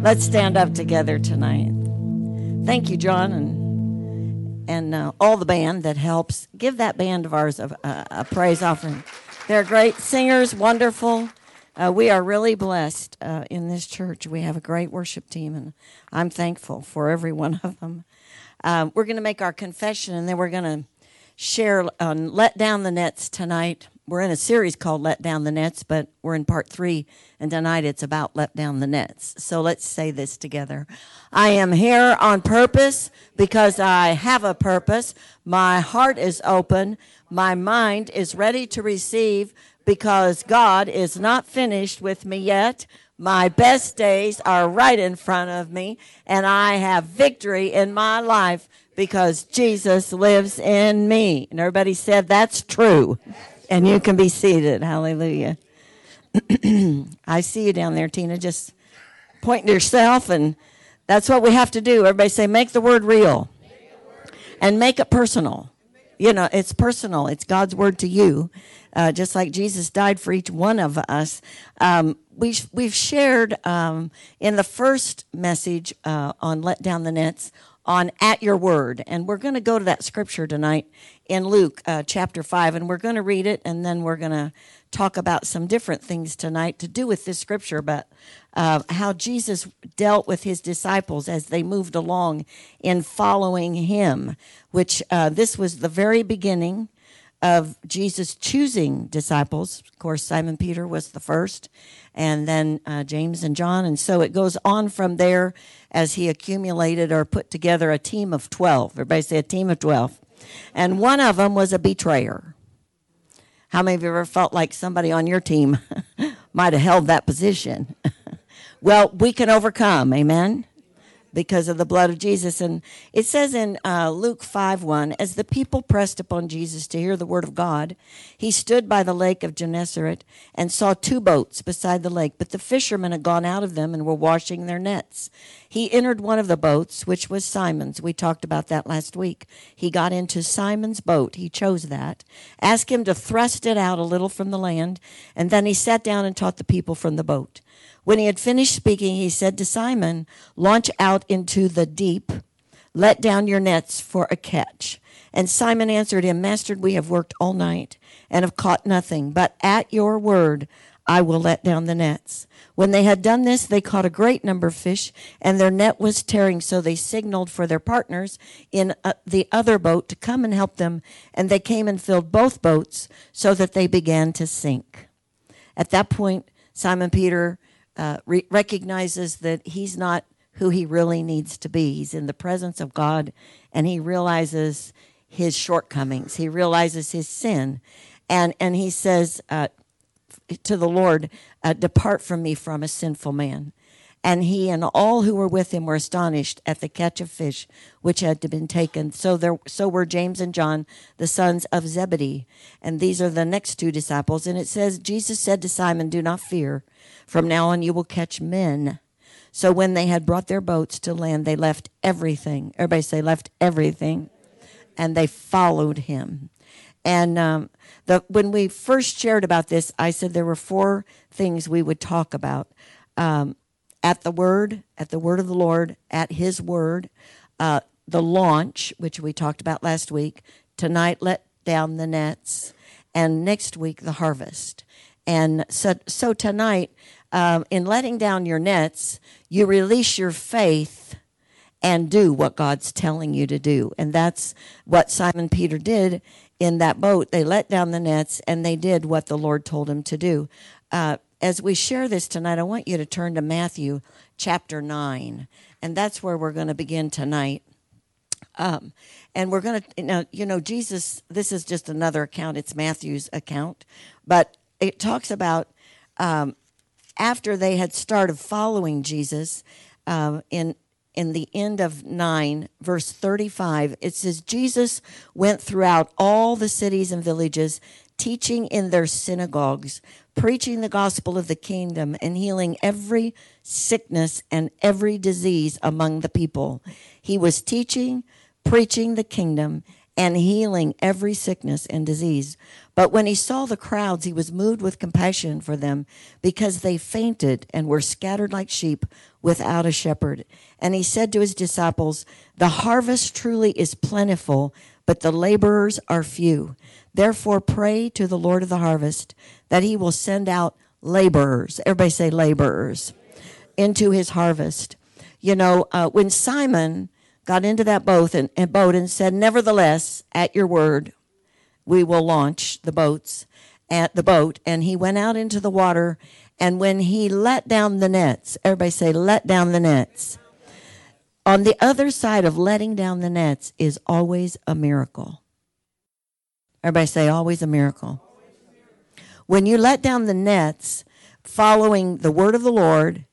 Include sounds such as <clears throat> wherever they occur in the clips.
Let's stand up together tonight. Thank you, John, and and uh, all the band that helps. Give that band of ours a, a, a praise offering. They're great singers, wonderful. Uh, we are really blessed uh, in this church. We have a great worship team, and I'm thankful for every one of them. Uh, we're going to make our confession, and then we're going to share on Let Down the Nets tonight we're in a series called Let Down the Nets, but we're in part three, and tonight it's about Let Down the Nets. So let's say this together. I am here on purpose because I have a purpose. My heart is open. My mind is ready to receive because God is not finished with me yet. My best days are right in front of me, and I have victory in my life because Jesus lives in me. And everybody said that's true. And you can be seated. Hallelujah. <clears throat> I see you down there, Tina. Just point to yourself, and that's what we have to do. Everybody say, make the word real and make it personal. You know, it's personal, it's God's word to you. Uh, just like Jesus died for each one of us. Um, we, we've shared um, in the first message uh, on Let Down the Nets on At Your Word. And we're going to go to that scripture tonight in Luke uh, chapter 5, and we're going to read it, and then we're going to talk about some different things tonight to do with this scripture, but uh, how Jesus dealt with his disciples as they moved along in following him, which uh, this was the very beginning of Jesus choosing disciples. Of course, Simon Peter was the first, and then uh, James and John. And so it goes on from there as he accumulated or put together a team of 12. Everybody say a team of 12. And one of them was a betrayer. How many of you ever felt like somebody on your team <laughs> might have held that position? <laughs> well, we can overcome. Amen because of the blood of Jesus. And it says in uh, Luke 5 1, as the people pressed upon Jesus to hear the word of God, he stood by the lake of Gennesaret and saw two boats beside the lake, but the fishermen had gone out of them and were washing their nets. He entered one of the boats, which was Simon's. We talked about that last week. He got into Simon's boat. He chose that. Asked him to thrust it out a little from the land, and then he sat down and taught the people from the boat. When he had finished speaking, he said to Simon, Launch out into the deep, let down your nets for a catch. And Simon answered him, Master, we have worked all night and have caught nothing, but at your word I will let down the nets. When they had done this, they caught a great number of fish, and their net was tearing, so they signaled for their partners in uh, the other boat to come and help them, and they came and filled both boats so that they began to sink. At that point, Simon Peter uh, re- recognizes that he's not who he really needs to be. He's in the presence of God and he realizes his shortcomings. He realizes his sin. And, and he says uh, to the Lord, uh, Depart from me from a sinful man. And he and all who were with him were astonished at the catch of fish which had been taken. So there, so were James and John, the sons of Zebedee. And these are the next two disciples. And it says, Jesus said to Simon, Do not fear. From now on, you will catch men. So when they had brought their boats to land, they left everything. Everybody say, left everything. And they followed him. And um, the, when we first shared about this, I said there were four things we would talk about um, at the Word, at the Word of the Lord, at His Word, uh, the launch, which we talked about last week. Tonight, let down the nets. And next week, the harvest. And so, so tonight, um, in letting down your nets, you release your faith and do what God's telling you to do. And that's what Simon Peter did in that boat. They let down the nets and they did what the Lord told him to do. Uh, as we share this tonight, I want you to turn to Matthew chapter 9. And that's where we're going to begin tonight. Um, and we're going to, you know, you know, Jesus, this is just another account. It's Matthew's account. But it talks about um, after they had started following Jesus uh, in in the end of 9 verse 35 it says Jesus went throughout all the cities and villages teaching in their synagogues preaching the gospel of the kingdom and healing every sickness and every disease among the people he was teaching preaching the kingdom and healing every sickness and disease. But when he saw the crowds, he was moved with compassion for them because they fainted and were scattered like sheep without a shepherd. And he said to his disciples, The harvest truly is plentiful, but the laborers are few. Therefore, pray to the Lord of the harvest that he will send out laborers. Everybody say laborers into his harvest. You know, uh, when Simon got into that boat and, and boat and said, "Nevertheless, at your word, we will launch the boats at the boat." And he went out into the water, and when he let down the nets, everybody say, "Let down the nets." On the other side of letting down the nets is always a miracle. Everybody say, always a miracle. When you let down the nets, following the word of the Lord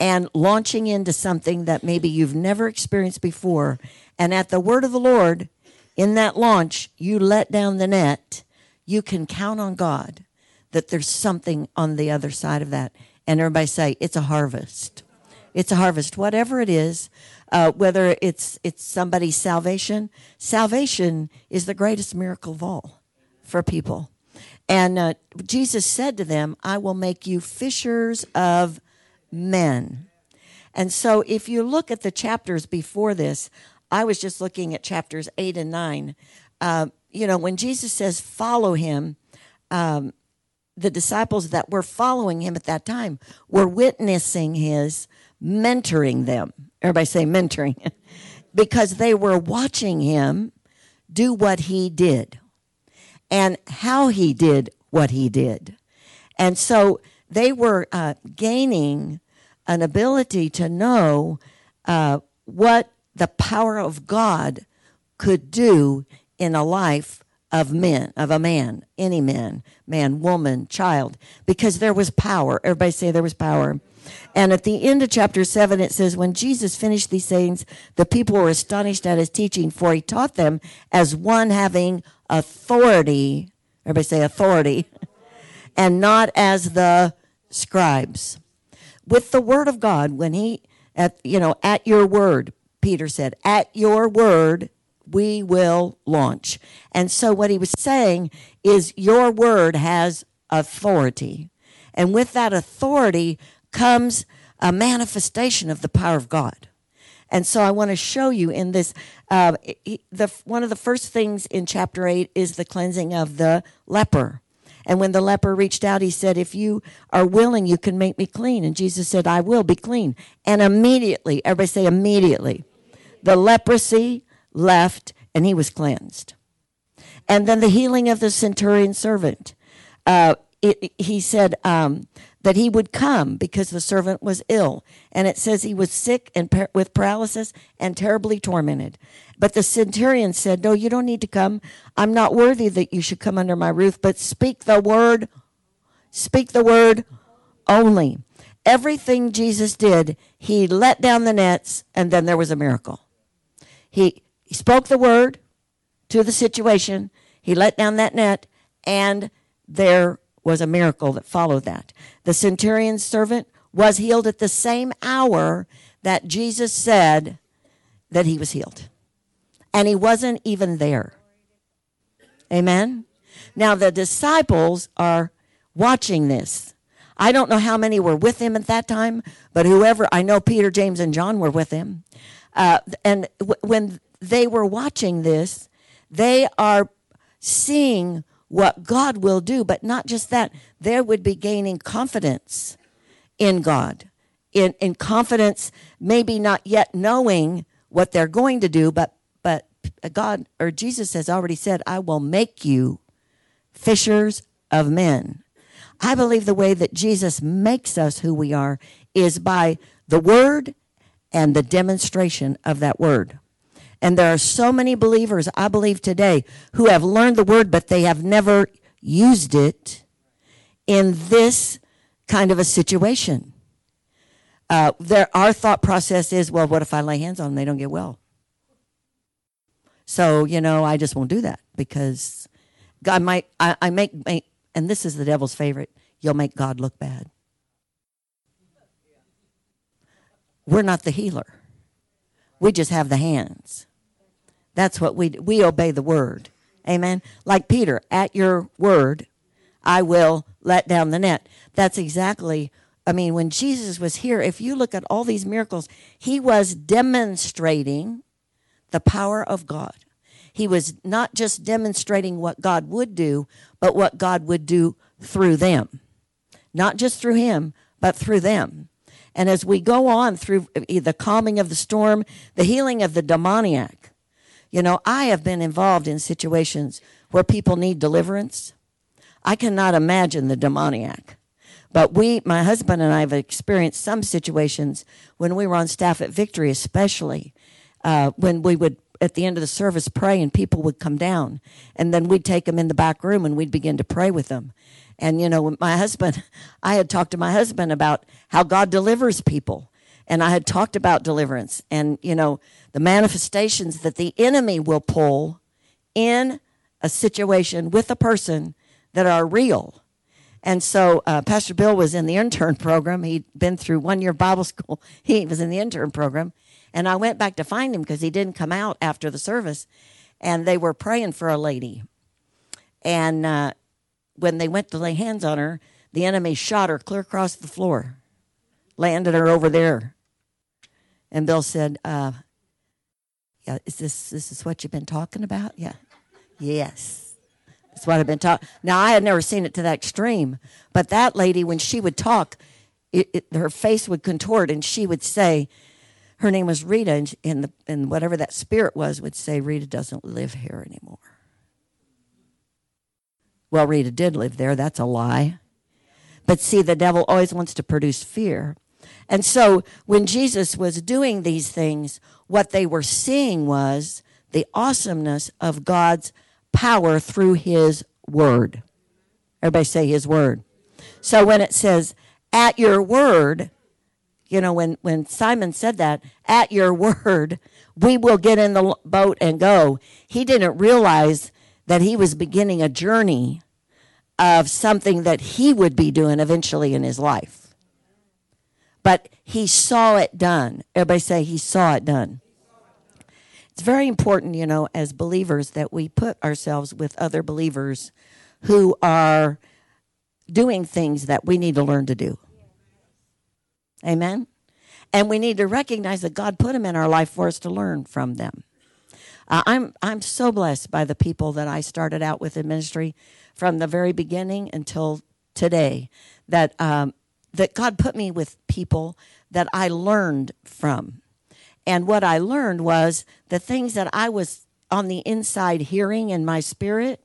and launching into something that maybe you've never experienced before. And at the word of the Lord, in that launch, you let down the net, you can count on God that there's something on the other side of that. And everybody say, it's a harvest. It's a harvest, whatever it is, uh, whether it's it's somebody's salvation. Salvation is the greatest miracle of all for people. And uh, Jesus said to them, "I will make you fishers of men. And so if you look at the chapters before this, I was just looking at chapters 8 and 9. Uh, you know, when Jesus says, follow him, um, the disciples that were following him at that time were witnessing his mentoring them. Everybody say mentoring. <laughs> because they were watching him do what he did and how he did what he did. And so they were uh, gaining an ability to know uh, what the power of God could do in a life of men, of a man, any man, man, woman, child, because there was power. Everybody say there was power. And at the end of chapter 7, it says, When Jesus finished these sayings, the people were astonished at his teaching, for he taught them as one having authority. Everybody say authority. <laughs> And not as the scribes. With the word of God, when he, at, you know, at your word, Peter said, at your word, we will launch. And so what he was saying is your word has authority. And with that authority comes a manifestation of the power of God. And so I want to show you in this. Uh, the one of the first things in chapter eight is the cleansing of the leper. And when the leper reached out, he said, If you are willing, you can make me clean. And Jesus said, I will be clean. And immediately, everybody say, immediately, the leprosy left and he was cleansed. And then the healing of the centurion servant. Uh, it, he said um, that he would come because the servant was ill. And it says he was sick and par- with paralysis and terribly tormented. But the centurion said, No, you don't need to come. I'm not worthy that you should come under my roof, but speak the word. Speak the word only. Everything Jesus did, he let down the nets, and then there was a miracle. He, he spoke the word to the situation, he let down that net, and there was a miracle that followed that. The centurion's servant was healed at the same hour that Jesus said that he was healed and he wasn't even there. Amen. Now the disciples are watching this. I don't know how many were with him at that time, but whoever, I know Peter, James, and John were with him. Uh, and w- when they were watching this, they are seeing what God will do, but not just that, there would be gaining confidence in God. In, in confidence, maybe not yet knowing what they're going to do, but but God or Jesus has already said, I will make you fishers of men. I believe the way that Jesus makes us who we are is by the word and the demonstration of that word. And there are so many believers, I believe today, who have learned the word, but they have never used it in this kind of a situation. Uh, there, our thought process is, well, what if I lay hands on them? They don't get well. So, you know, I just won't do that because God might, I, I make, make, and this is the devil's favorite, you'll make God look bad. We're not the healer. We just have the hands. That's what we we obey the word. Amen. Like Peter, at your word, I will let down the net. That's exactly I mean, when Jesus was here, if you look at all these miracles, he was demonstrating the power of God. He was not just demonstrating what God would do, but what God would do through them. Not just through him, but through them. And as we go on through eh, the calming of the storm, the healing of the demoniac, you know, I have been involved in situations where people need deliverance. I cannot imagine the demoniac. But we, my husband and I, have experienced some situations when we were on staff at Victory, especially uh, when we would at the end of the service pray and people would come down and then we'd take them in the back room and we'd begin to pray with them and you know my husband <laughs> i had talked to my husband about how god delivers people and i had talked about deliverance and you know the manifestations that the enemy will pull in a situation with a person that are real and so uh, pastor bill was in the intern program he'd been through one year bible school <laughs> he was in the intern program and I went back to find him because he didn't come out after the service. And they were praying for a lady. And uh, when they went to lay hands on her, the enemy shot her clear across the floor, landed her over there. And Bill said, uh, "Yeah, is this this is what you've been talking about? Yeah, yes, that's what I've been talking." Now I had never seen it to that extreme, but that lady, when she would talk, it, it, her face would contort, and she would say, her name was Rita, and, and, the, and whatever that spirit was would say, Rita doesn't live here anymore. Well, Rita did live there. That's a lie. But see, the devil always wants to produce fear. And so when Jesus was doing these things, what they were seeing was the awesomeness of God's power through his word. Everybody say his word. So when it says, at your word, you know, when, when Simon said that, at your word, we will get in the boat and go, he didn't realize that he was beginning a journey of something that he would be doing eventually in his life. But he saw it done. Everybody say he saw it done. It's very important, you know, as believers that we put ourselves with other believers who are doing things that we need to learn to do. Amen. And we need to recognize that God put them in our life for us to learn from them. Uh, I'm I'm so blessed by the people that I started out with in ministry from the very beginning until today. That um, that God put me with people that I learned from, and what I learned was the things that I was on the inside hearing in my spirit.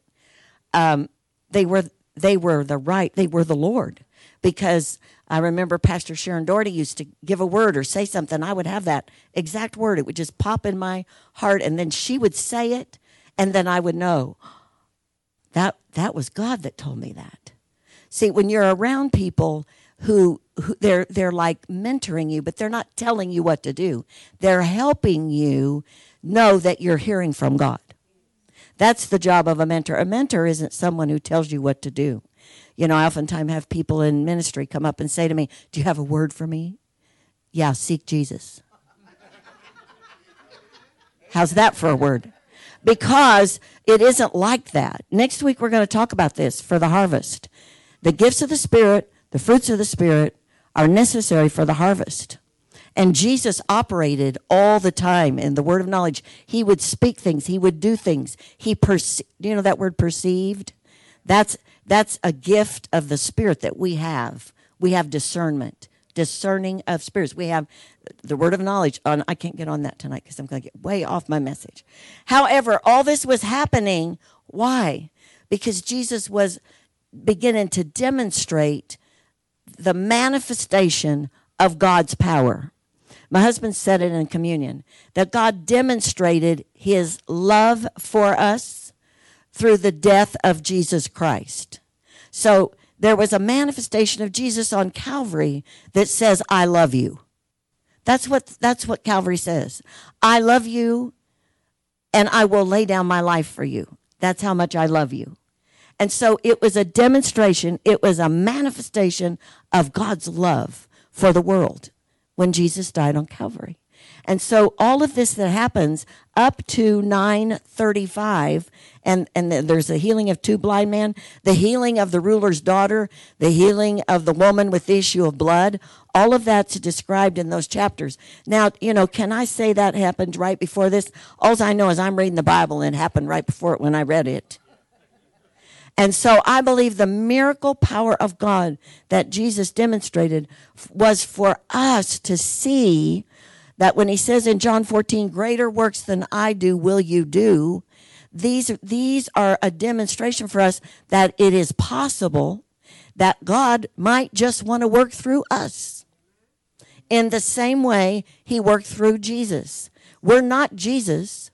Um, they were they were the right. They were the Lord because I remember Pastor Sharon Daugherty used to give a word or say something. I would have that exact word. It would just pop in my heart, and then she would say it, and then I would know that that was God that told me that. See, when you're around people who, who they're they're like mentoring you, but they're not telling you what to do. They're helping you know that you're hearing from God. That's the job of a mentor. A mentor isn't someone who tells you what to do. You know, I oftentimes have people in ministry come up and say to me, Do you have a word for me? Yeah, seek Jesus. How's that for a word? Because it isn't like that. Next week, we're going to talk about this for the harvest. The gifts of the Spirit, the fruits of the Spirit are necessary for the harvest. And Jesus operated all the time in the word of knowledge. He would speak things, he would do things. He perce- you know that word perceived? That's that's a gift of the Spirit that we have. We have discernment, discerning of spirits. We have the word of knowledge. On I can't get on that tonight because I'm going to get way off my message. However, all this was happening. Why? Because Jesus was beginning to demonstrate the manifestation of God's power. My husband said it in communion that God demonstrated his love for us through the death of Jesus Christ. So there was a manifestation of Jesus on Calvary that says, I love you. That's what, that's what Calvary says. I love you and I will lay down my life for you. That's how much I love you. And so it was a demonstration, it was a manifestation of God's love for the world when Jesus died on Calvary. And so all of this that happens up to 935 and and there's a healing of two blind men, the healing of the ruler's daughter, the healing of the woman with the issue of blood, all of that's described in those chapters. Now, you know, can I say that happened right before this? All I know is I'm reading the Bible and it happened right before it when I read it. And so I believe the miracle power of God that Jesus demonstrated was for us to see that when he says in John 14, greater works than I do will you do, these, these are a demonstration for us that it is possible that God might just want to work through us in the same way he worked through Jesus. We're not Jesus,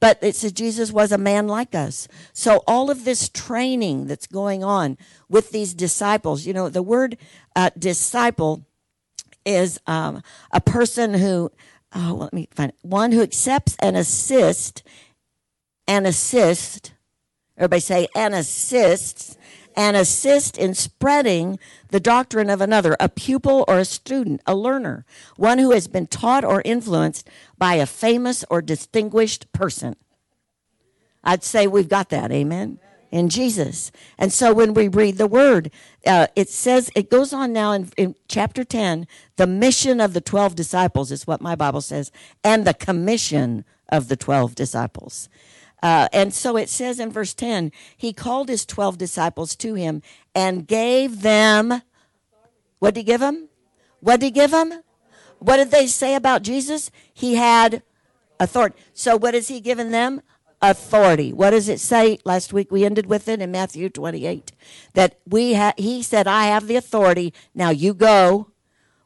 but it says Jesus was a man like us. So all of this training that's going on with these disciples, you know, the word uh, disciple is um, a person who, oh, let me find it, one who accepts and assists and assist. Everybody say and assists and assist in spreading the doctrine of another, a pupil or a student, a learner, one who has been taught or influenced by a famous or distinguished person. I'd say we've got that, amen in Jesus. And so when we read the word, uh, it says, it goes on now in, in chapter 10, the mission of the 12 disciples is what my Bible says, and the commission of the 12 disciples. Uh, and so it says in verse 10, he called his 12 disciples to him and gave them, what did he give them? What did he give them? What did they say about Jesus? He had authority. So what has he given them? authority. What does it say? Last week we ended with it in Matthew 28 that we ha- he said, I have the authority. Now you go.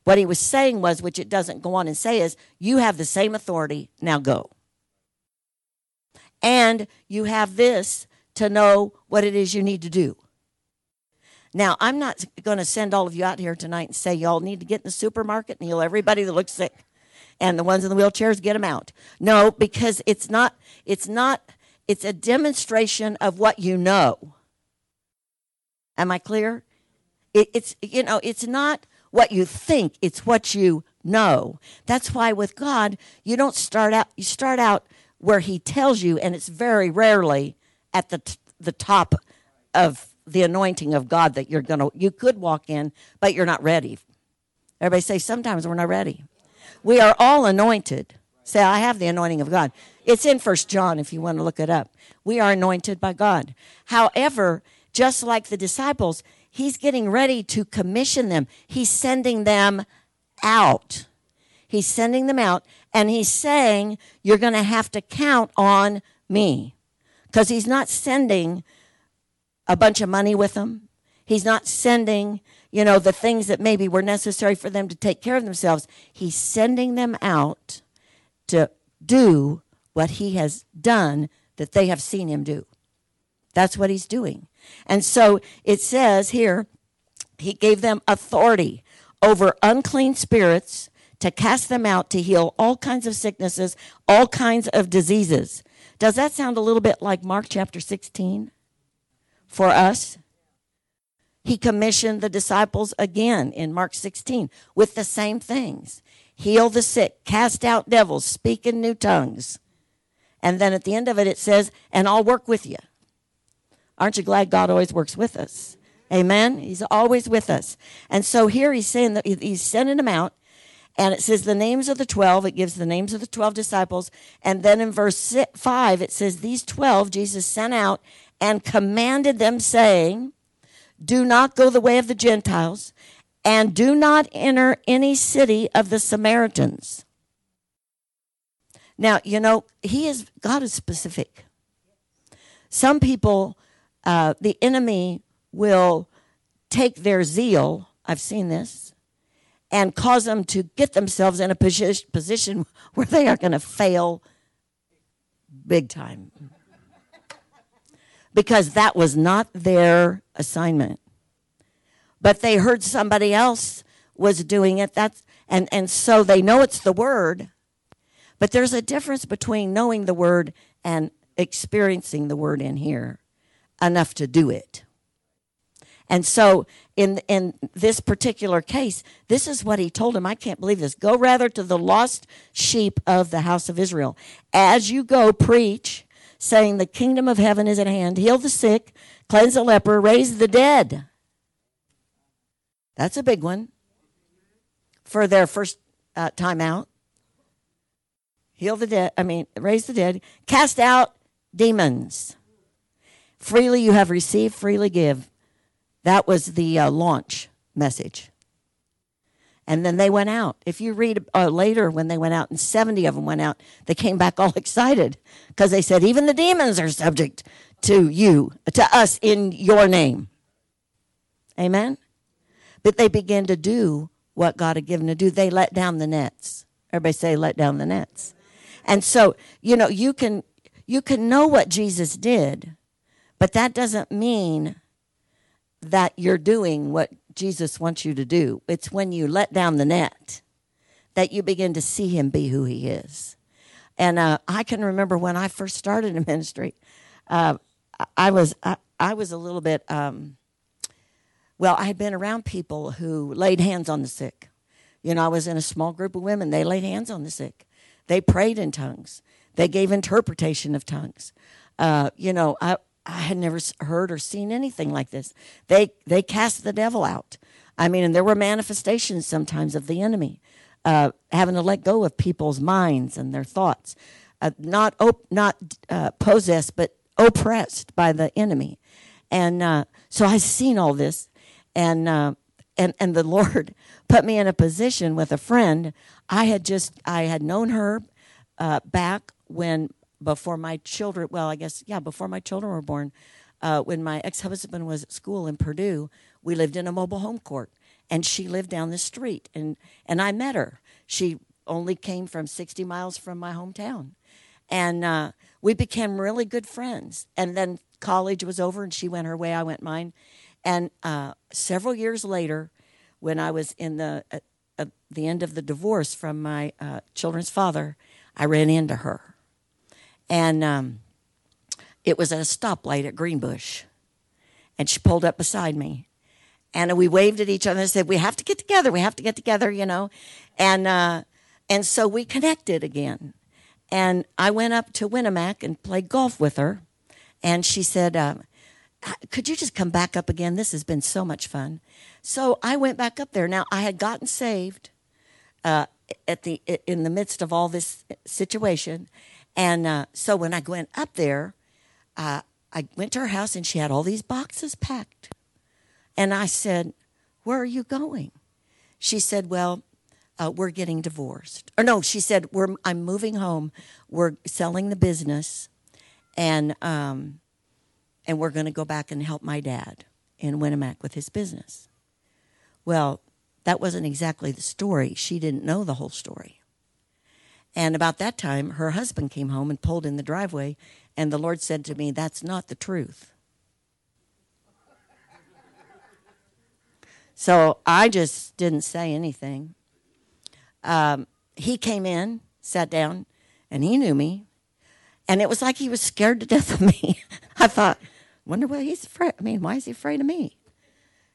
What he was saying was, which it doesn't go on and say, is you have the same authority. Now go. And you have this to know what it is you need to do. Now, I'm not going to send all of you out here tonight and say y'all need to get in the supermarket and heal everybody that looks sick and the ones in the wheelchairs get them out. No, because it's not it's not it's a demonstration of what you know. Am I clear? It, it's you know, it's not what you think, it's what you know. That's why with God, you don't start out you start out where he tells you and it's very rarely at the t- the top of the anointing of God that you're going to you could walk in, but you're not ready. Everybody say sometimes we're not ready. We are all anointed. Say, I have the anointing of God. It's in First John if you want to look it up. We are anointed by God. However, just like the disciples, he's getting ready to commission them. He's sending them out. He's sending them out, and he's saying, You're going to have to count on me. Because he's not sending a bunch of money with them. He's not sending you know, the things that maybe were necessary for them to take care of themselves. He's sending them out to do what he has done that they have seen him do. That's what he's doing. And so it says here, he gave them authority over unclean spirits to cast them out to heal all kinds of sicknesses, all kinds of diseases. Does that sound a little bit like Mark chapter 16 for us? he commissioned the disciples again in Mark 16 with the same things heal the sick, cast out devils, speak in new tongues. And then at the end of it, it says, and I'll work with you. Aren't you glad God always works with us? Amen. He's always with us. And so here he's saying that he's sending them out. And it says the names of the 12. It gives the names of the 12 disciples. And then in verse 5, it says, These 12 Jesus sent out and commanded them, saying, do not go the way of the Gentiles, and do not enter any city of the Samaritans. Now, you know, he is God is specific. Some people, uh, the enemy will take their zeal, I've seen this, and cause them to get themselves in a position <laughs> where they are going to fail big time because that was not their assignment. But they heard somebody else was doing it. That's and, and so they know it's the word. But there's a difference between knowing the word and experiencing the word in here enough to do it. And so in in this particular case, this is what he told him. I can't believe this. Go rather to the lost sheep of the house of Israel. As you go, preach, saying the kingdom of heaven is at hand. Heal the sick, cleanse the leper, raise the dead. That's a big one for their first uh, time out. Heal the dead, I mean, raise the dead, cast out demons. Freely you have received, freely give. That was the uh, launch message. And then they went out. If you read uh, later when they went out, and 70 of them went out, they came back all <laughs> excited because they said, even the demons are subject to you, to us in your name. Amen? But they began to do what God had given to do. They let down the nets. Everybody say, let down the nets. And so, you know, you can you can know what Jesus did, but that doesn't mean that you're doing what Jesus wants you to do. It's when you let down the net that you begin to see him be who he is. And uh, I can remember when I first started in ministry, uh, I was I, I, was a little bit um, well. I had been around people who laid hands on the sick. You know, I was in a small group of women. They laid hands on the sick. They prayed in tongues. They gave interpretation of tongues. Uh, you know, I I had never heard or seen anything like this. They they cast the devil out. I mean, and there were manifestations sometimes of the enemy, uh, having to let go of people's minds and their thoughts, uh, not op- not uh, possessed, but oppressed by the enemy. And uh, so I've seen all this, and uh, and and the <laughs> Lord put me in a position with a friend. I had just I had known her uh, back when before my children, well, I guess, yeah, before my children were born, uh, when my ex husband was at school in Purdue, we lived in a mobile home court, and she lived down the street, and, and I met her. She only came from 60 miles from my hometown. And uh, we became really good friends. And then college was over, and she went her way, I went mine. And uh, several years later, when I was in the at, at the end of the divorce from my uh, children's father, I ran into her and um, it was at a stoplight at Greenbush. And she pulled up beside me. And we waved at each other and said, We have to get together. We have to get together, you know. And, uh, and so we connected again. And I went up to Winamac and played golf with her. And she said, uh, Could you just come back up again? This has been so much fun. So I went back up there. Now, I had gotten saved uh, at the, in the midst of all this situation. And uh, so when I went up there, uh, I went to her house and she had all these boxes packed. And I said, Where are you going? She said, Well, uh, we're getting divorced. Or no, she said, we're, I'm moving home. We're selling the business. And, um, and we're going to go back and help my dad in Winamac with his business. Well, that wasn't exactly the story. She didn't know the whole story. And about that time, her husband came home and pulled in the driveway, and the Lord said to me, That's not the truth. so I just didn't say anything. Um, he came in, sat down, and he knew me. And it was like he was scared to death of me. <laughs> I thought, wonder why he's afraid. I mean, why is he afraid of me?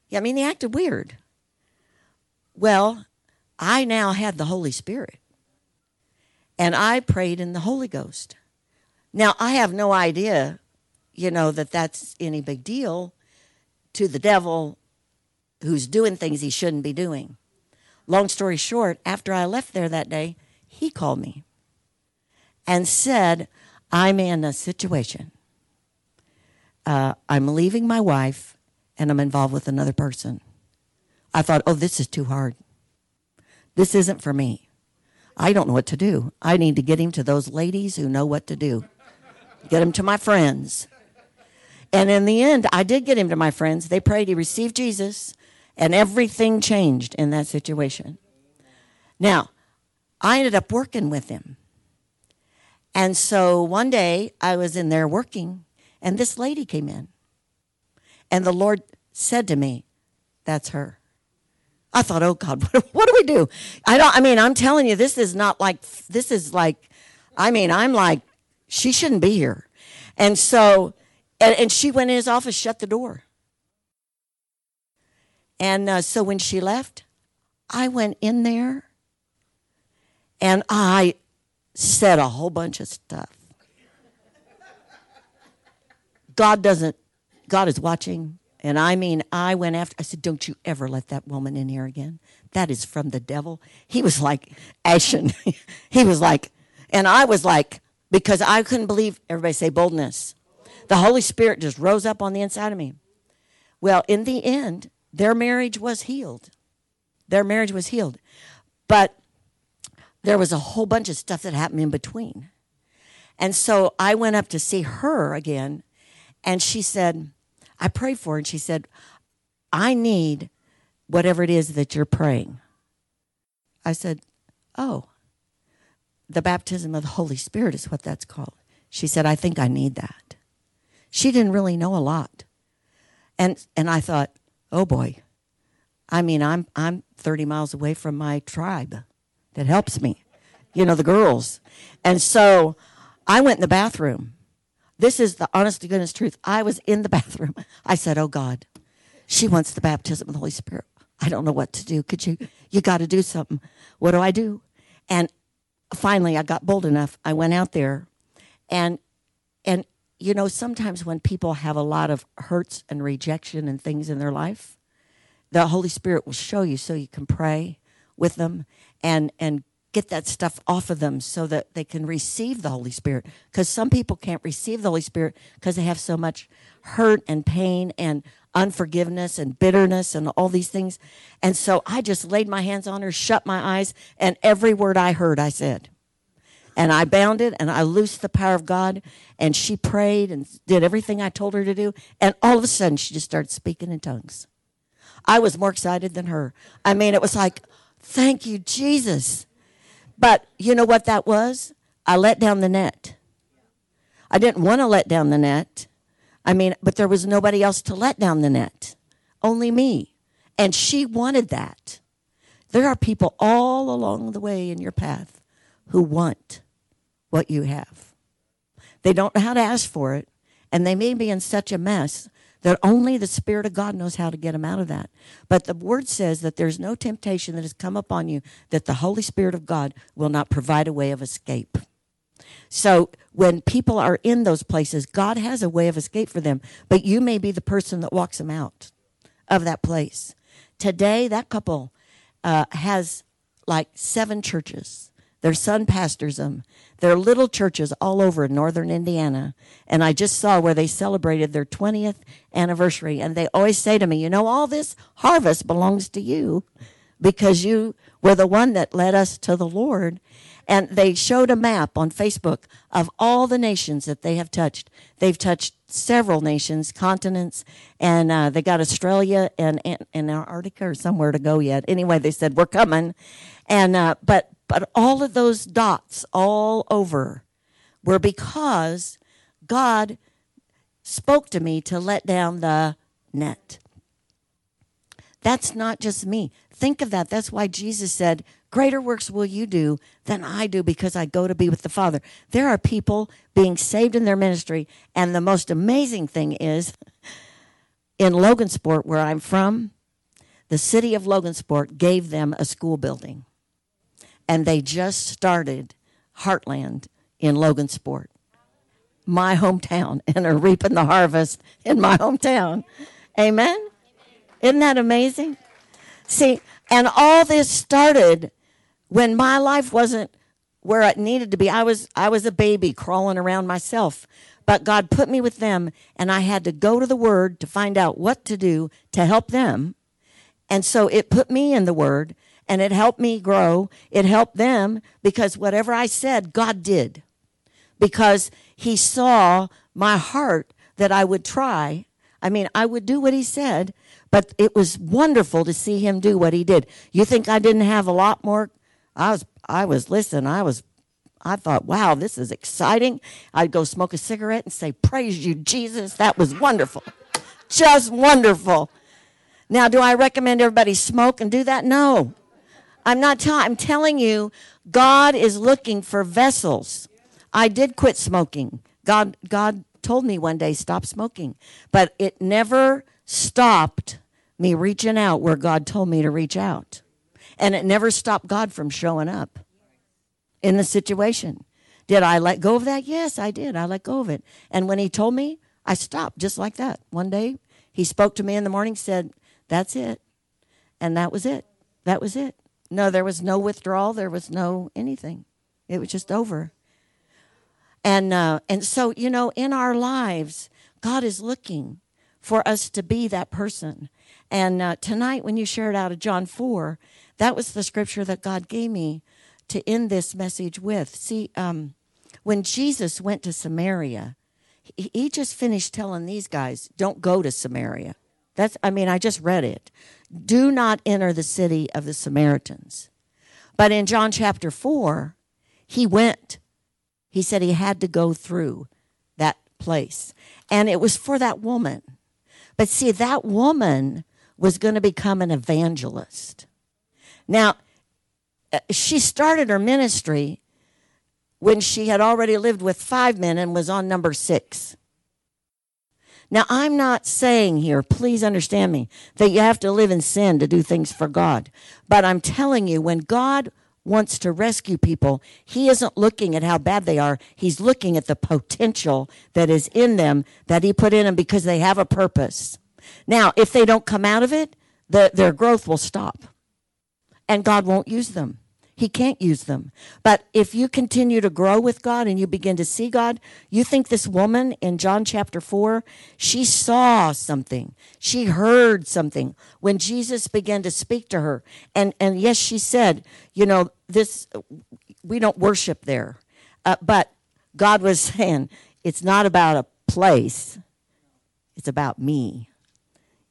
Yeah, I mean, he acted weird. Well, I now had the Holy Spirit and I prayed in the Holy Ghost. Now, I have no idea, you know, that that's any big deal to the devil who's doing things he shouldn't be doing. Long story short, after I left there that day, he called me and said, I'm in a situation. Uh, I'm leaving my wife and I'm involved with another person. I thought, oh, this is too hard. This isn't for me. I don't know what to do. I need to get him to those ladies who know what to do. Get him to my friends. And in the end, I did get him to my friends. They prayed, he received Jesus, and everything changed in that situation. Now, I ended up working with him. And so one day I was in there working, and this lady came in. And the Lord said to me, That's her. I thought, oh God, <laughs> what, do we do? I don't, I mean, I'm telling you, this is not like, this is like, I mean, I'm like, she shouldn't be here. And so, and, and she went in his office, shut the door. And uh, so when she left, I went in there and I said a whole bunch of stuff. God doesn't, God is watching. And I mean, I went after, I said, Don't you ever let that woman in here again. That is from the devil. He was like ashen. <laughs> he was like, and I was like, because I couldn't believe, everybody say boldness. The Holy Spirit just rose up on the inside of me. Well, in the end, their marriage was healed. Their marriage was healed. But there was a whole bunch of stuff that happened in between. And so I went up to see her again, and she said, I prayed for her, and she said, I need whatever it is that you're praying. I said, Oh, the baptism of the Holy Spirit is what that's called. She said, I think I need that. She didn't really know a lot. And and I thought, oh boy. I mean, I'm I'm 30 miles away from my tribe that helps me. You know, the girls. And so I went in the bathroom. This is the honest to goodness truth. I was in the <laughs> bathroom. I said, Oh God, she wants the baptism of the Holy Spirit. I don't know what to do. Could you you got to do something. What do I do? And finally I got bold enough. I went out there and and you know sometimes when people have a lot of hurts and rejection and things in their life, the Holy Spirit will show you so you can pray with them and and get that stuff off of them so that they can receive the Holy Spirit because some people can't receive the Holy Spirit because they have so much hurt and pain and unforgiveness and bitterness and all these things. And so I just laid my hands on her, shut my eyes, and every word I heard, I said. And I bound it and I loosed the power of God. And she prayed and did everything I told her to do. And all of a sudden, she just started speaking in tongues. I was more excited than her. I mean, it was like, thank you, Jesus. But you know what that was? I let down the net. I didn't want to let down the net. I mean, but there was nobody else to let down the net, only me. And she wanted that. There are people all along the way in your path who want what you have. They don't know how to ask for it, and they may be in such a mess that only the Spirit of God knows how to get them out of that. But the Word says that there's no temptation that has come upon you that the Holy Spirit of God will not provide a way of escape. So when people are in those places, God has a way of escape for them, but you may be the person that walks them out of that place. Today, that couple uh, has like seven churches. Their son pastors them. They're little churches all over northern Indiana. And I just saw where they celebrated their 20th anniversary. And they always say to me, you know, all this harvest belongs to you because you were the one that led us to the Lord. And they showed a map on Facebook of all the nations that they have touched. They've touched several nations, continents, and uh, they got Australia and, and, and, Antarctica or somewhere to go yet. Anyway, they said, we're coming. And, uh, but, but all of those dots all over were because God spoke to me to let down the net. That's not just me. Think of that. That's why Jesus said, Greater works will you do than I do because I go to be with the Father. There are people being saved in their ministry. And the most amazing thing is in Logansport, where I'm from, the city of Logansport gave them a school building. And they just started Heartland in Logansport, my hometown, <laughs> and are reaping the harvest in my hometown. Amen? Isn't that amazing? See, and all this started when my life wasn't where it needed to be. I was I was a baby crawling around myself. But God put me with them and I had to go to the word to find out what to do to help them. And so it put me in the word and it helped me grow. It helped them because whatever I said, God did. Because he saw my heart that I would try. I mean, I would do what he said, but it was wonderful to see him do what he did. You think I didn't have a lot more I was, I was, listen, I was, I thought, wow, this is exciting. I'd go smoke a cigarette and say, praise you, Jesus. That was wonderful. Just wonderful. Now, do I recommend everybody smoke and do that? No. I'm not I'm telling you, God is looking for vessels. I did quit smoking. God, God told me one day, stop smoking. But it never stopped me reaching out where God told me to reach out. And it never stopped God from showing up in the situation. Did I let go of that? Yes, I did. I let go of it. And when he told me, I stopped just like that. One day, he spoke to me in the morning, said, That's it. And that was it. That was it. No, there was no withdrawal. There was no anything. It was just over. And uh, and so you know, in our lives, God is looking for us to be that person. And uh, tonight, when you shared out of John four, that was the scripture that God gave me to end this message with. See, um, when Jesus went to Samaria, he, he just finished telling these guys, "Don't go to Samaria." That's, I mean, I just read it. Do not enter the city of the Samaritans. But in John chapter 4, he went. He said he had to go through that place. And it was for that woman. But see, that woman was going to become an evangelist. Now, uh, she started her ministry when she had already lived with five men and was on number six. Now, I'm not saying here, please understand me, that you have to live in sin to do things for God. But I'm telling you, when God wants to rescue people, He isn't looking at how bad they are. He's looking at the potential that is in them that He put in them because they have a purpose. Now, if they don't come out of it, the, their growth will stop and God won't use them. He can't use them. But if you continue to grow with God and you begin to see God, you think this woman in John chapter 4, she saw something. She heard something when Jesus began to speak to her. And and yes, she said, you know, this we don't worship there. Uh, but God was saying, it's not about a place. It's about me.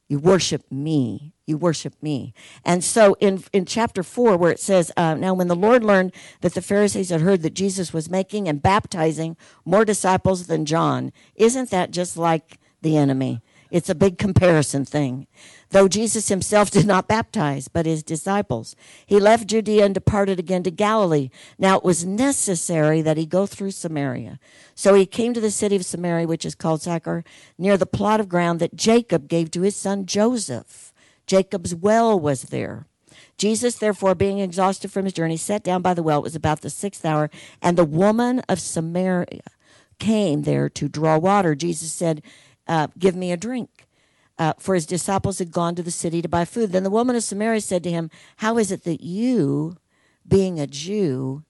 You worship me you worship me. And so in, in chapter 4, where it says, uh, Now when the Lord learned that the Pharisees had heard that Jesus was making and baptizing more disciples than John, isn't that just like the enemy? It's a big comparison thing. Though Jesus himself <laughs> did not baptize, but his disciples. He left Judea and departed again to Galilee. Now it was necessary that he go through Samaria. So he came to the city of Samaria, which is called Sychar, near the plot of ground that Jacob gave to his son Joseph. Jacob's well was there. Jesus, therefore, being exhausted from his journey, sat down by the well. It was about the sixth hour, and the woman of Samaria came there to draw water. Jesus said, uh, Give me a drink. Uh, for his disciples had gone to the city to buy food. Then the woman of Samaria said to him, How is it that you, being a Jew,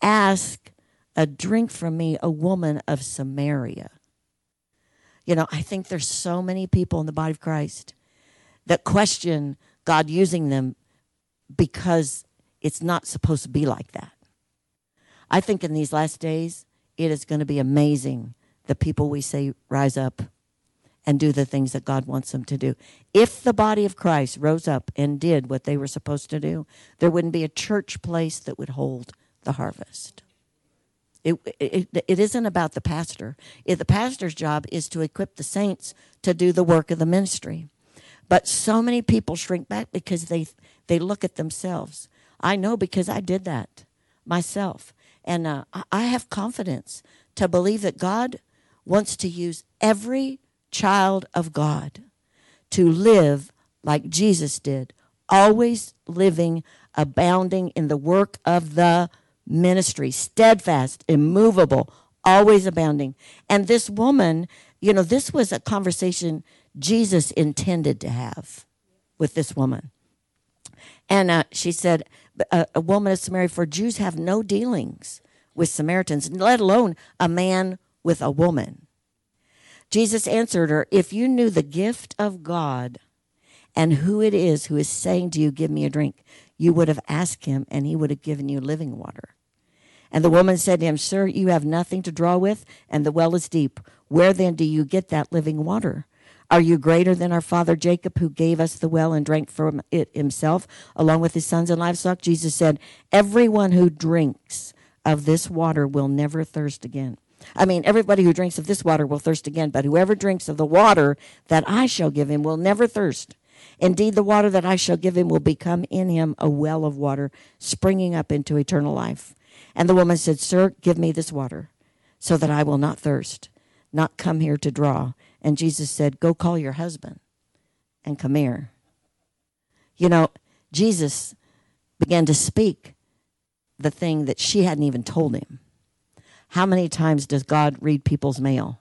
ask a drink from me, a woman of Samaria? You know, I think there's so many people in the body of Christ that question God using them because it's not supposed to be like that. I think in these last days, it is going to be amazing the people we say rise up and do the things that God wants them to do. If the body of Christ rose up and did what they were supposed to do, there wouldn't be a church place that would hold the harvest. It, it, it isn't about the pastor. If the pastor's job is to equip the saints to do the work of the ministry. But so many people shrink back because they they look at themselves. I know because I did that myself, and uh, I have confidence to believe that God wants to use every child of God to live like Jesus did, always living, abounding in the work of the ministry, steadfast, immovable, always abounding. And this woman, you know, this was a conversation Jesus intended to have with this woman. And uh, she said, a, a woman of Samaria, for Jews have no dealings with Samaritans, let alone a man with a woman. Jesus answered her, If you knew the gift of God and who it is who is saying to you, Give me a drink, you would have asked him, and he would have given you living water. And the woman said to him, Sir, you have nothing to draw with, and the well is deep. Where then do you get that living water? Are you greater than our father Jacob, who gave us the well and drank from it himself, along with his sons and livestock? Jesus said, Everyone who drinks of this water will never thirst again. I mean, everybody who drinks of this water will thirst again, but whoever drinks of the water that I shall give him will never thirst. Indeed, the water that I shall give him will become in him a well of water, springing up into eternal life. And the woman said, Sir, give me this water, so that I will not thirst, not come here to draw. And Jesus said, Go call your husband and come here. You know, Jesus began to speak the thing that she hadn't even told him. How many times does God read people's mail?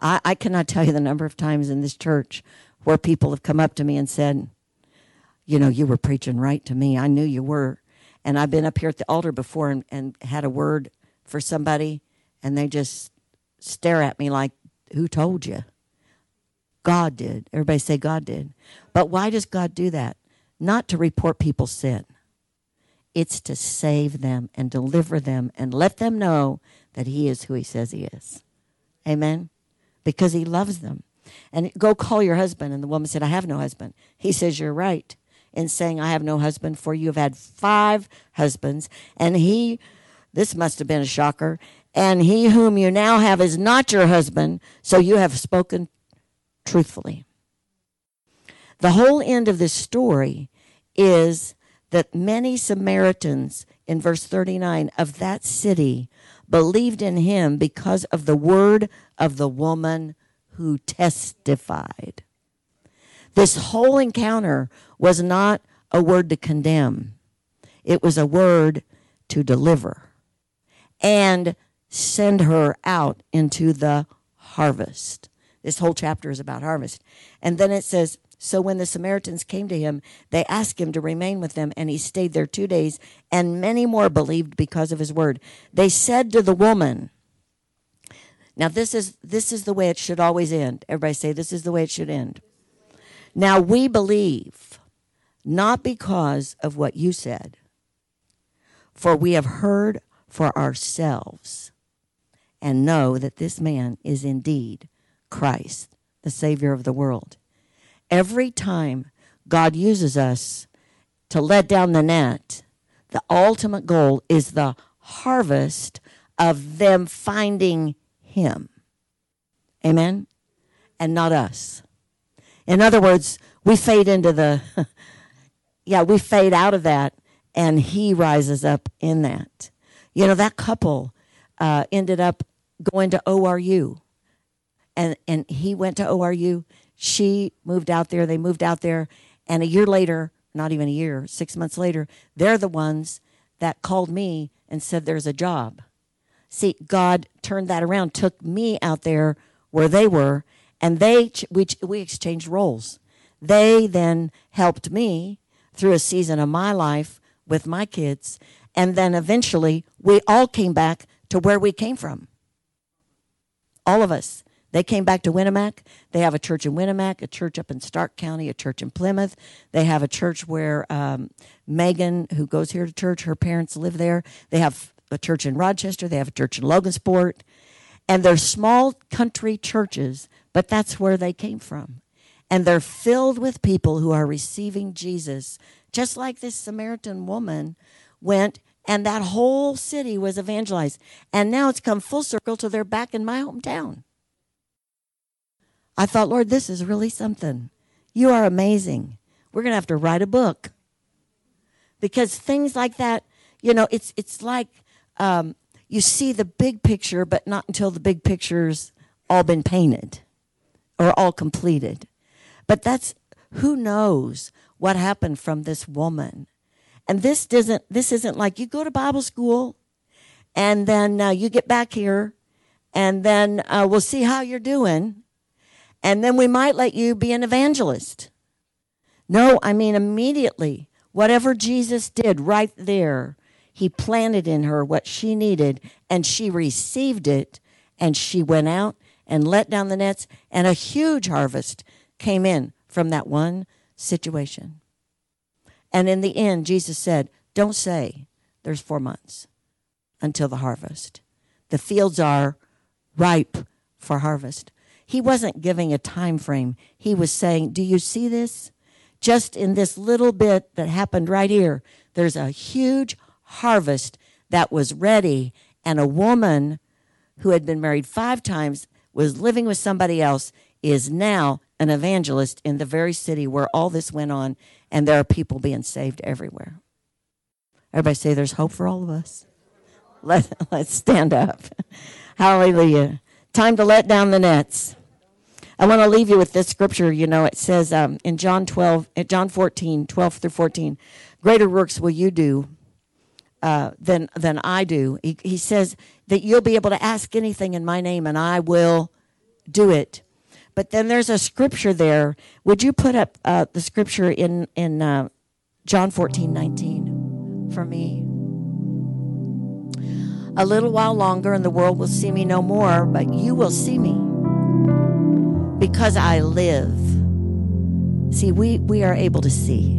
I, I cannot tell you the number of times in this church where people have come up to me and said, You know, you were preaching right to me. I knew you were. And I've been up here at the altar before and, and had a word for somebody, and they just stare at me like, Who told you? God did. Everybody say God did. But why does God do that? Not to report people's sin. It's to save them and deliver them and let them know that He is who He says He is. Amen? Because He loves them. And go call your husband. And the woman said, I have no husband. He says, You're right in saying, I have no husband, for you have had five husbands. And he, this must have been a shocker, and he whom you now have is not your husband, so you have spoken truthfully. The whole end of this story is that many Samaritans in verse 39 of that city believed in him because of the word of the woman who testified. This whole encounter was not a word to condemn, it was a word to deliver and send her out into the harvest. This whole chapter is about harvest. And then it says, So when the Samaritans came to him, they asked him to remain with them, and he stayed there two days, and many more believed because of his word. They said to the woman, now this is this is the way it should always end. Everybody say this is the way it should end. Now we believe not because of what you said, for we have heard for ourselves and know that this man is indeed Christ, the Savior of the world. Every time God uses us to let down the net, the ultimate goal is the harvest of them finding Him. Amen? And not us. In other words, we fade into the, <laughs> yeah, we fade out of that and He rises up in that. You know, that couple uh, ended up going to ORU and and he went to ORU. She moved out there. They moved out there, and a year later, not even a year, six months later, they're the ones that called me and said there's a job. See, God turned that around, took me out there where they were, and they we we exchanged roles. They then helped me through a season of my life with my kids, and then eventually we all came back to where we came from. All of us. They came back to Winamac. They have a church in Winamac, a church up in Stark County, a church in Plymouth. They have a church where um, Megan, who goes here to church, her parents live there. They have a church in Rochester. They have a church in Logansport. And they're small country churches, but that's where they came from. And they're filled with people who are receiving Jesus, just like this Samaritan woman went and that whole city was evangelized. And now it's come full circle to they're back in my hometown. I thought, Lord, this is really something. You are amazing. We're going to have to write a book. Because things like that, you know, it's, it's like um, you see the big picture, but not until the big picture's all been painted or all completed. But that's who knows what happened from this woman. And this doesn't this isn't like you go to Bible school and then uh, you get back here and then uh, we'll see how you're doing and then we might let you be an evangelist. No, I mean immediately. Whatever Jesus did right there, he planted in her what she needed, and she received it, and she went out and let down the nets, and a huge harvest came in from that one situation. And in the end, Jesus said, Don't say there's four months until the harvest. The fields are ripe for harvest. He wasn't giving a time frame. He was saying, Do you see this? Just in this little bit that happened right here, there's a huge harvest that was ready, and a woman who had been married five times was living with somebody else is now an evangelist in the very city where all this went on, and there are people being saved everywhere. Everybody say there's hope for all of us. Let, <laughs> let's stand up. <laughs> Hallelujah. Time to let down the nets. I want to leave you with this scripture. You know, it says um, in John 12, in John 14, 12 through 14, greater works will you do uh, than, than I do. He, he says that you'll be able to ask anything in my name and I will do it. But then there's a scripture there. Would you put up uh, the scripture in, in uh, John 14, 19 for me? A little while longer, and the world will see me no more, but you will see me because I live. See, we, we are able to see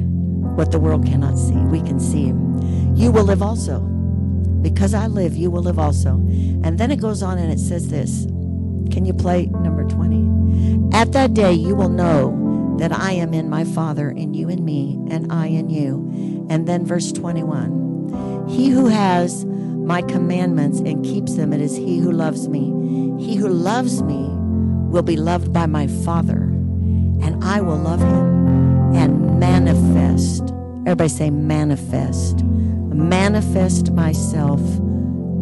what the world cannot see. We can see. You will live also. Because I live, you will live also. And then it goes on and it says this. Can you play number 20? At that day, you will know that I am in my Father, and you in me, and I in you. And then verse 21 He who has my commandments and keeps them, it is he who loves me. He who loves me will be loved by my Father, and I will love him and manifest. Everybody say, manifest. Manifest myself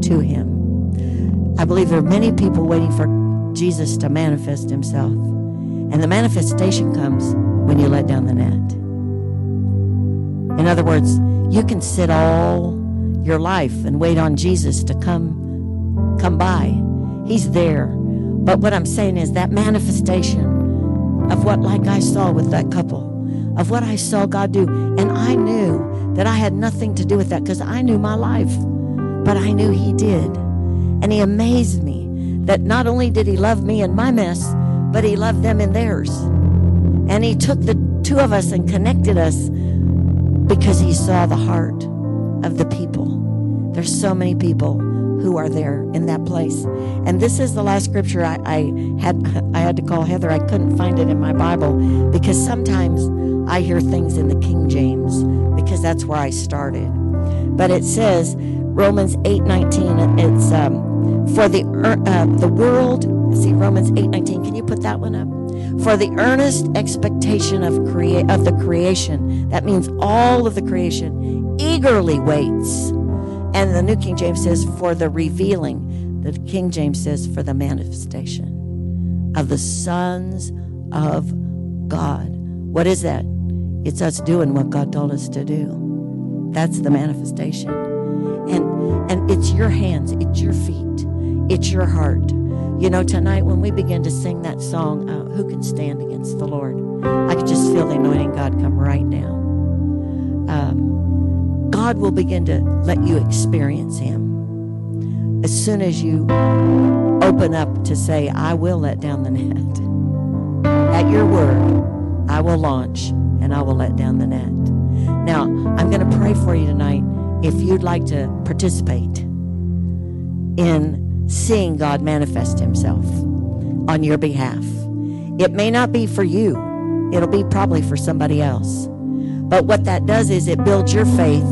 to him. I believe there are many people waiting for Jesus to manifest himself. And the manifestation comes when you let down the net. In other words, you can sit all your life and wait on Jesus to come come by. He's there. But what I'm saying is that manifestation of what like I saw with that couple, of what I saw God do, and I knew that I had nothing to do with that because I knew my life, but I knew he did. And he amazed me that not only did he love me in my mess, but he loved them in theirs. And he took the two of us and connected us because he saw the heart of the people. There's so many people who are there in that place. And this is the last scripture I, I had <laughs> I had to call Heather. I couldn't find it in my Bible because sometimes I hear things in the King James because that's where I started. But it says Romans 8:19 it's um, for the uh, the world see Romans 8:19 can you put that one up for the earnest expectation of crea- of the creation that means all of the creation eagerly waits and the New King James says for the revealing the King James says for the manifestation of the sons of God. What is that? It's us doing what God told us to do. That's the manifestation. And and it's your hands it's your feet it's your heart. You know tonight when we begin to sing that song uh, who can stand against the lord? I could just feel the anointing god come right now. um, god will begin to let you experience him as soon as you open up to say i will let down the net at your word i will launch and i will let down the net now i'm going to pray for you tonight if you'd like to participate in seeing God manifest Himself on your behalf. It may not be for you, it'll be probably for somebody else. But what that does is it builds your faith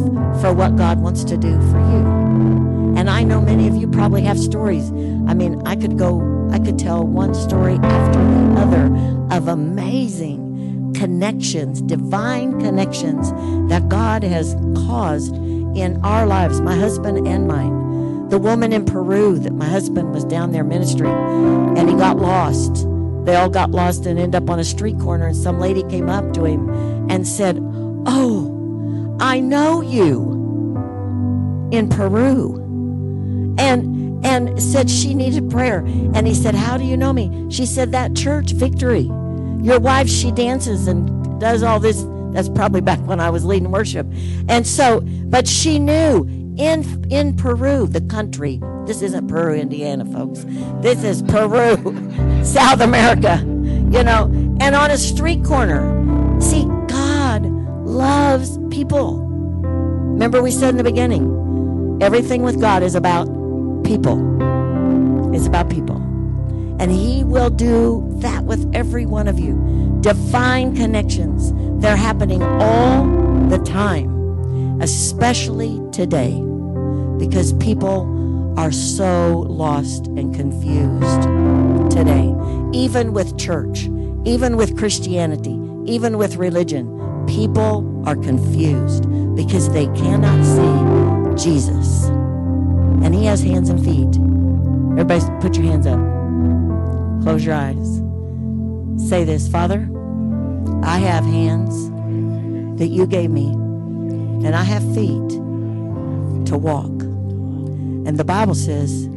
for what God wants to do for you. And I know many of you probably have stories. I mean, I could go, I could tell one story after the other of amazing connections, divine connections that God has caused in our lives, my husband and mine. The woman in Peru that my husband was down there ministering and he got lost. They all got lost and end up on a street corner, and some lady came up to him and said, Oh, I know you in Peru. And and said she needed prayer. And he said, How do you know me? She said, That church, Victory. Your wife, she dances and does all this that's probably back when I was leading worship. And so, but she knew in in Peru, the country. This isn't Peru, Indiana, folks. This is Peru, <laughs> South America. You know, and on a street corner. See, loves people. Remember we said in the beginning, everything with God is about people. It's about people. And he will do that with every one of you. Divine connections they're happening all the time, especially today, because people are so lost and confused today. Even with church, even with Christianity, even with religion, people are confused because they cannot see Jesus. And He has hands and feet. Everybody, put your hands up. Close your eyes. Say this, Father, I have hands that you gave me, and I have feet to walk. And the Bible says,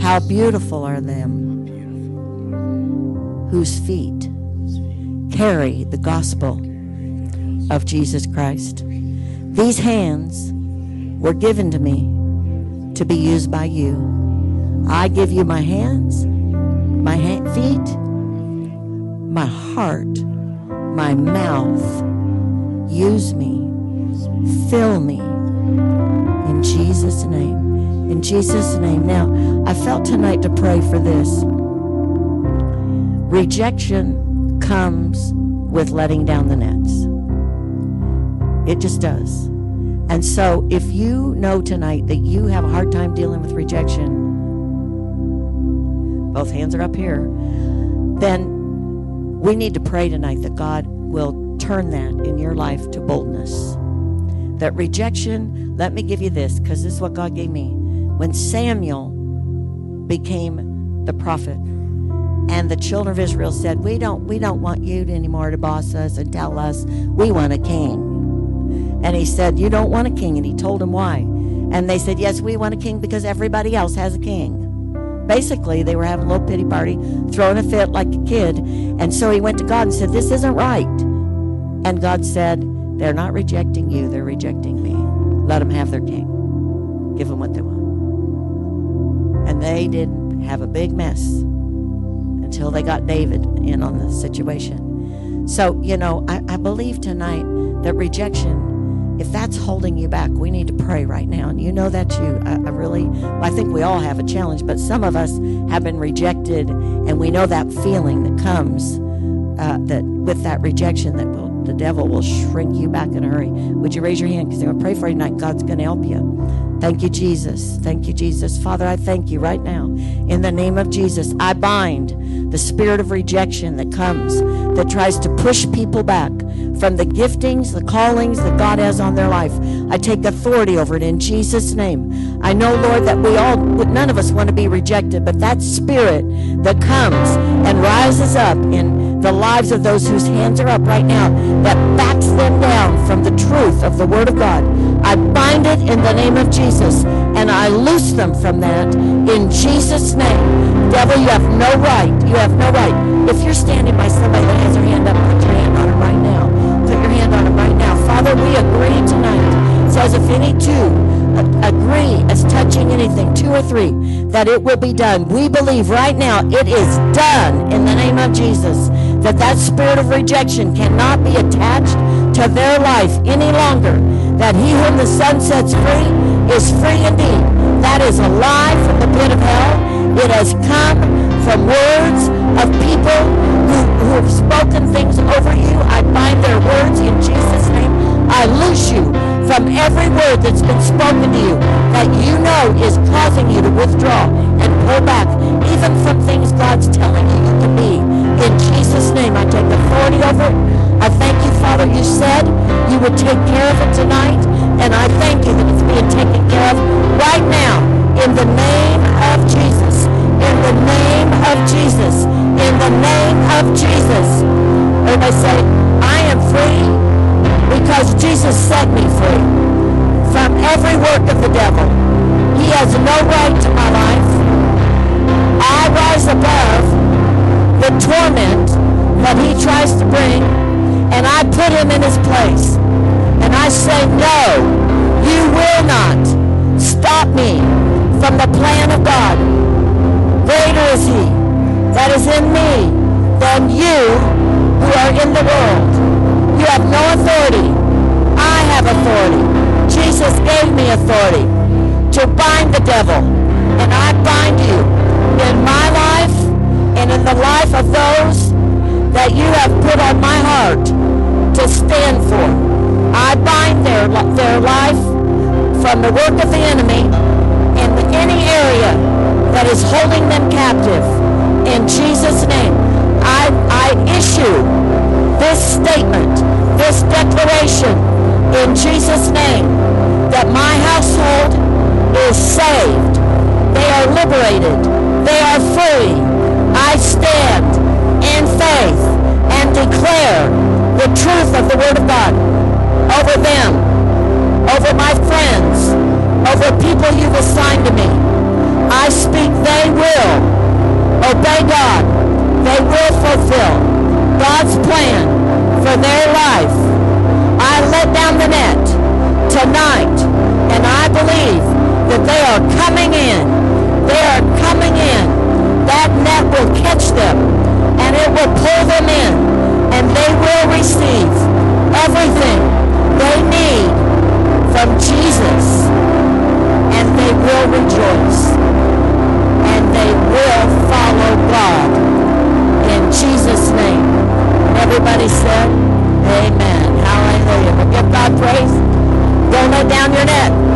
How beautiful are them whose feet carry the gospel of Jesus Christ. These hands were given to me to be used by you. I give you my hands, my ha- feet, my heart, my mouth. Use me. Fill me. In Jesus' name. In Jesus' name. Now, I felt tonight to pray for this. Rejection comes with letting down the nets. It just does. And so, if you know tonight that you have a hard time dealing with rejection, both hands are up here, then we need to pray tonight that God will turn that in your life to boldness. That rejection, let me give you this, because this is what God gave me. When Samuel became the prophet, and the children of Israel said, "We don't, we don't want you anymore to boss us and tell us. We want a king." And he said, "You don't want a king," and he told him why. And they said, "Yes, we want a king because everybody else has a king." Basically, they were having a little pity party, throwing a fit like a kid. And so he went to God and said, "This isn't right." And God said, "They're not rejecting you; they're rejecting me. Let them have their king. Give them what they want." And they didn't have a big mess until they got David in on the situation. So, you know, I, I believe tonight that rejection, if that's holding you back, we need to pray right now. And you know that too. I, I really, I think we all have a challenge, but some of us have been rejected, and we know that feeling that comes uh, that with that rejection that will, the devil will shrink you back in a hurry. Would you raise your hand? Because I'm going to pray for you tonight. God's going to help you. Thank you, Jesus. Thank you, Jesus. Father, I thank you right now. In the name of Jesus, I bind the spirit of rejection that comes, that tries to push people back from the giftings, the callings that God has on their life. I take authority over it in Jesus' name. I know, Lord, that we all, none of us want to be rejected, but that spirit that comes and rises up in the lives of those whose hands are up right now, that backs them down from the truth of the Word of God. I bind it in the name of Jesus and I loose them from that in Jesus' name. Devil, you have no right. You have no right. If you're standing by somebody that has their hand up, put your hand on it right now. Put your hand on it right now. Father, we agree tonight. It says if any two agree as touching anything, two or three, that it will be done. We believe right now it is done in the name of Jesus. That that spirit of rejection cannot be attached to their life any longer. That he whom the Son sets free is free indeed. That is a lie from the pit of hell. It has come from words of people who, who have spoken things over you. I bind their words in Jesus' name. I loose you from every word that's been spoken to you that you know is causing you to withdraw and pull back, even from things God's telling you you can be. In Jesus' name, I take authority over it. I thank you, Father, you said you would take care of it tonight, and I thank you that it's being taken care of right now in the name of Jesus. In the name of Jesus. In the name of Jesus. Everybody say, I am free because Jesus set me free from every work of the devil. He has no right to my life. I rise above the torment that he tries to bring, and I put him in his place. And I say, no, you will not stop me from the plan of God. Greater is he that is in me than you who are in the world. You have no authority. I have authority. Jesus gave me authority to bind the devil. And I bind you in my life and in the life of those that you have put on my heart to stand for. I bind their, their life from the work of the enemy in any area that is holding them captive. In Jesus' name, I, I issue this statement, this declaration in Jesus' name that my household is saved. They are liberated. They are free. I stand in faith and declare the truth of the Word of God over them, over my friends, over people you've assigned to me. I speak they will obey God. They will fulfill God's plan for their life. I let down the net tonight, and I believe that they are coming in. They are coming in. That net will catch them, and it will pull them in, and they will receive everything they need from Jesus, and they will rejoice, and they will follow God in Jesus' name. Everybody said, Amen. Hallelujah. Well, give God praise. Don't let down your net.